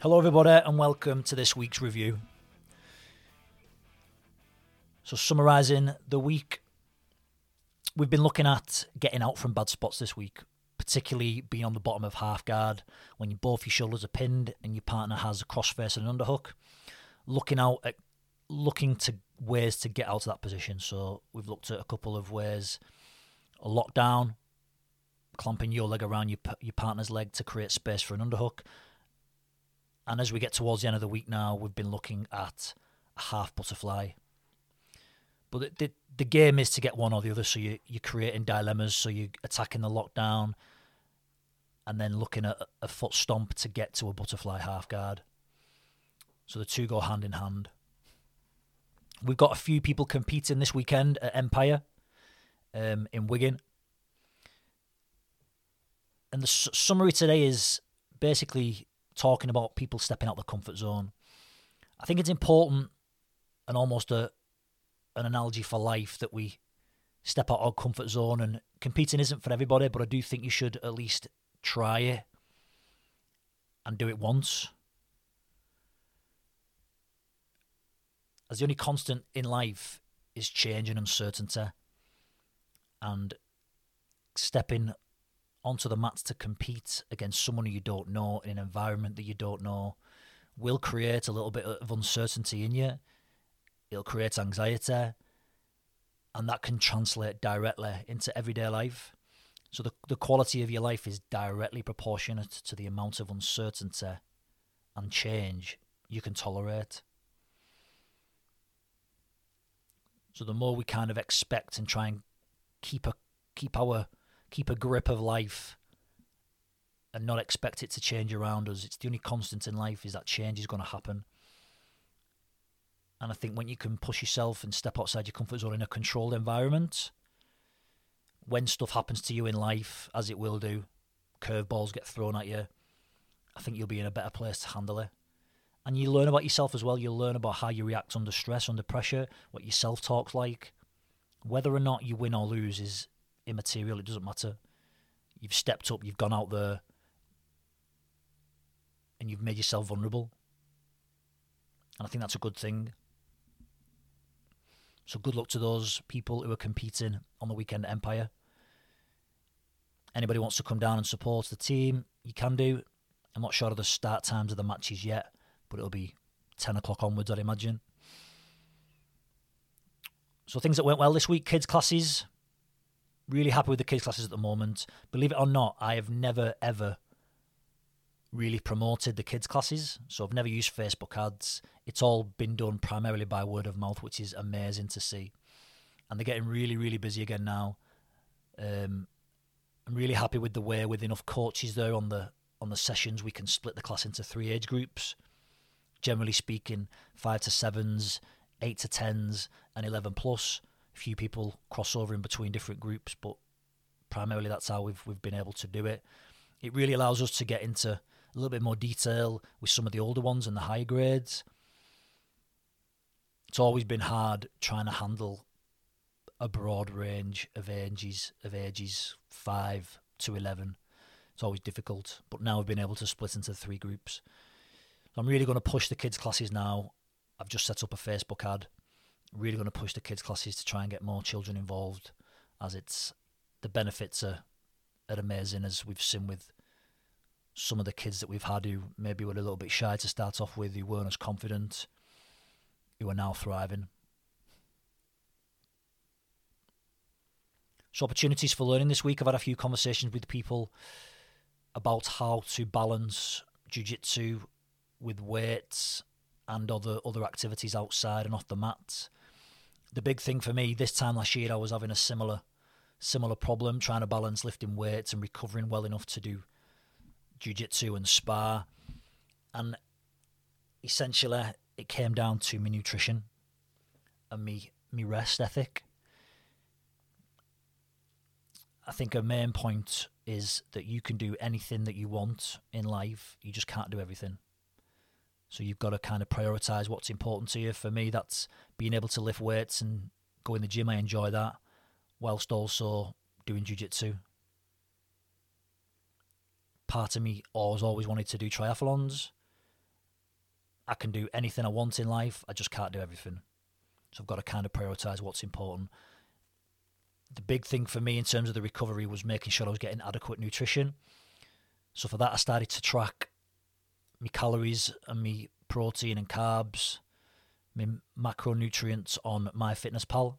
Hello, everybody, and welcome to this week's review. So, summarising the week, we've been looking at getting out from bad spots this week, particularly being on the bottom of half guard when you, both your shoulders are pinned and your partner has a crossface and an underhook. Looking out at looking to ways to get out of that position. So, we've looked at a couple of ways: a lockdown, clamping your leg around your your partner's leg to create space for an underhook and as we get towards the end of the week now, we've been looking at a half butterfly. But the, the, the game is to get one or the other. So you, you're creating dilemmas. So you're attacking the lockdown and then looking at a foot stomp to get to a butterfly half guard. So the two go hand in hand. We've got a few people competing this weekend at Empire um, in Wigan. And the s- summary today is basically talking about people stepping out the comfort zone. I think it's important and almost a an analogy for life that we step out our comfort zone and competing isn't for everybody, but I do think you should at least try it and do it once. As the only constant in life is change and uncertainty and stepping onto the mats to compete against someone you don't know in an environment that you don't know will create a little bit of uncertainty in you. It'll create anxiety, and that can translate directly into everyday life. So the the quality of your life is directly proportionate to the amount of uncertainty and change you can tolerate. So the more we kind of expect and try and keep a keep our keep a grip of life and not expect it to change around us. It's the only constant in life is that change is going to happen. And I think when you can push yourself and step outside your comfort zone in a controlled environment, when stuff happens to you in life, as it will do, curveballs get thrown at you, I think you'll be in a better place to handle it. And you learn about yourself as well. You'll learn about how you react under stress, under pressure, what your self talk's like. Whether or not you win or lose is immaterial. It doesn't matter. You've stepped up. You've gone out there, and you've made yourself vulnerable. And I think that's a good thing. So good luck to those people who are competing on the weekend at Empire. Anybody wants to come down and support the team, you can do. I'm not sure of the start times of the matches yet, but it'll be 10 o'clock onwards, I'd imagine. So things that went well this week, kids classes, really happy with the kids classes at the moment. Believe it or not, I have never ever really promoted the kids classes, so I've never used Facebook ads. It's all been done primarily by word of mouth, which is amazing to see. And they're getting really, really busy again now. Um, I'm really happy with the way, with enough coaches there on the on the sessions, we can split the class into three age groups. Generally speaking, five to sevens, eight to tens, and eleven plus few people cross over in between different groups, but primarily that's how we've we've been able to do it. It really allows us to get into a little bit more detail with some of the older ones and the higher grades. It's always been hard trying to handle a broad range of ages of ages five to eleven. It's always difficult, but now we've been able to split into three groups. I'm really going to push the kids' classes now. I've just set up a Facebook ad really going to push the kids classes to try and get more children involved as it's the benefits are, are amazing as we've seen with some of the kids that we've had who maybe were a little bit shy to start off with who weren't as confident who are now thriving. So opportunities for learning this week. I've had a few conversations with people about how to balance jiu-jitsu with weights and other other activities outside and off the mat the big thing for me this time last year, I was having a similar similar problem trying to balance lifting weights and recovering well enough to do jiu-jitsu and spar and essentially it came down to my nutrition and me me rest ethic. I think a main point is that you can do anything that you want in life. You just can't do everything so you've got to kind of prioritize what's important to you. For me, that's being able to lift weights and go in the gym. I enjoy that, whilst also doing jujitsu. Part of me always always wanted to do triathlons, I can do anything I want in life. I just can't do everything. So I've got to kind of prioritize what's important. The big thing for me in terms of the recovery was making sure I was getting adequate nutrition. So for that, I started to track my calories and my protein and carbs, my macronutrients on MyFitnessPal.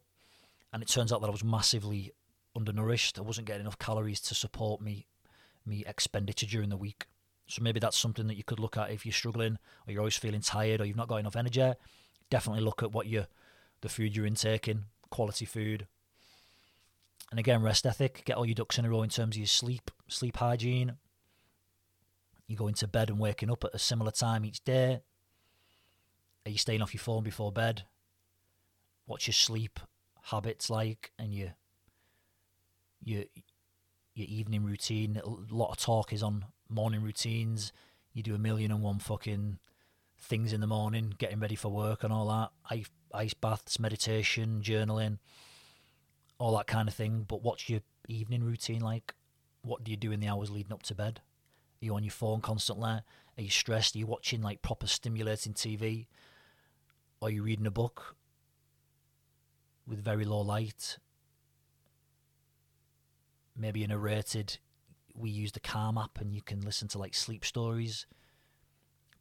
and it turns out that I was massively undernourished. I wasn't getting enough calories to support me me expenditure during the week. So maybe that's something that you could look at if you're struggling or you're always feeling tired or you've not got enough energy. Definitely look at what you the food you're intaking, quality food. And again, rest ethic, get all your ducks in a row in terms of your sleep, sleep hygiene. You go into bed and waking up at a similar time each day. Are you staying off your phone before bed? What's your sleep habits like and your your your evening routine? A lot of talk is on morning routines. You do a million and one fucking things in the morning, getting ready for work and all that. Ice, ice baths, meditation, journaling, all that kind of thing. But what's your evening routine like? What do you do in the hours leading up to bed? Are you on your phone constantly? Are you stressed? Are you watching like proper stimulating TV? Are you reading a book with very low light? Maybe in a rated, We use the Calm app and you can listen to like sleep stories.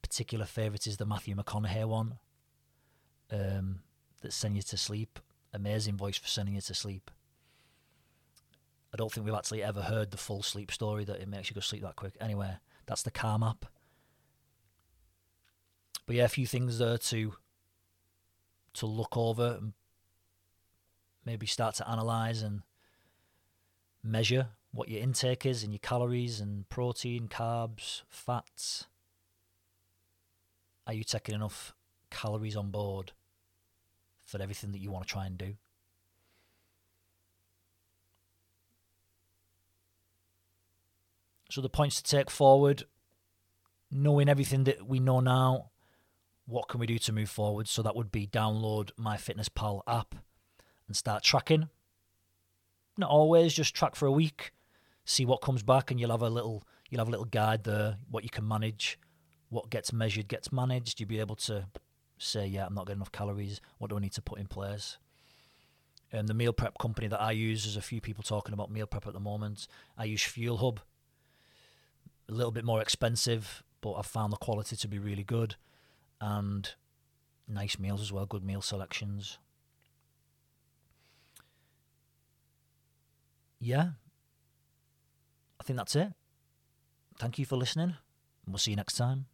Particular favourite is the Matthew McConaughey one um, that send you to sleep. Amazing voice for sending you to sleep. I don't think we've actually ever heard the full sleep story that it makes you go sleep that quick. Anyway, that's the Calm app. But yeah, a few things there to to look over and maybe start to analyze and measure what your intake is and your calories and protein, carbs, fats. Are you taking enough calories on board for everything that you want to try and do? So the points to take forward, knowing everything that we know now, what can we do to move forward? So that would be download MyFitnessPal app and start tracking. Not always, just track for a week, see what comes back, and you'll have a little you'll have a little guide there, what you can manage, what gets measured gets managed. You'll be able to say, yeah, I'm not getting enough calories. What do I need to put in place? And the meal prep company that I use, there's a few people talking about meal prep at the moment. I use Fuel Hub a little bit more expensive, but I've found the quality to be really good and nice meals as well, good meal selections. Yeah, I think that's it. Thank you for listening, we'll see you next time.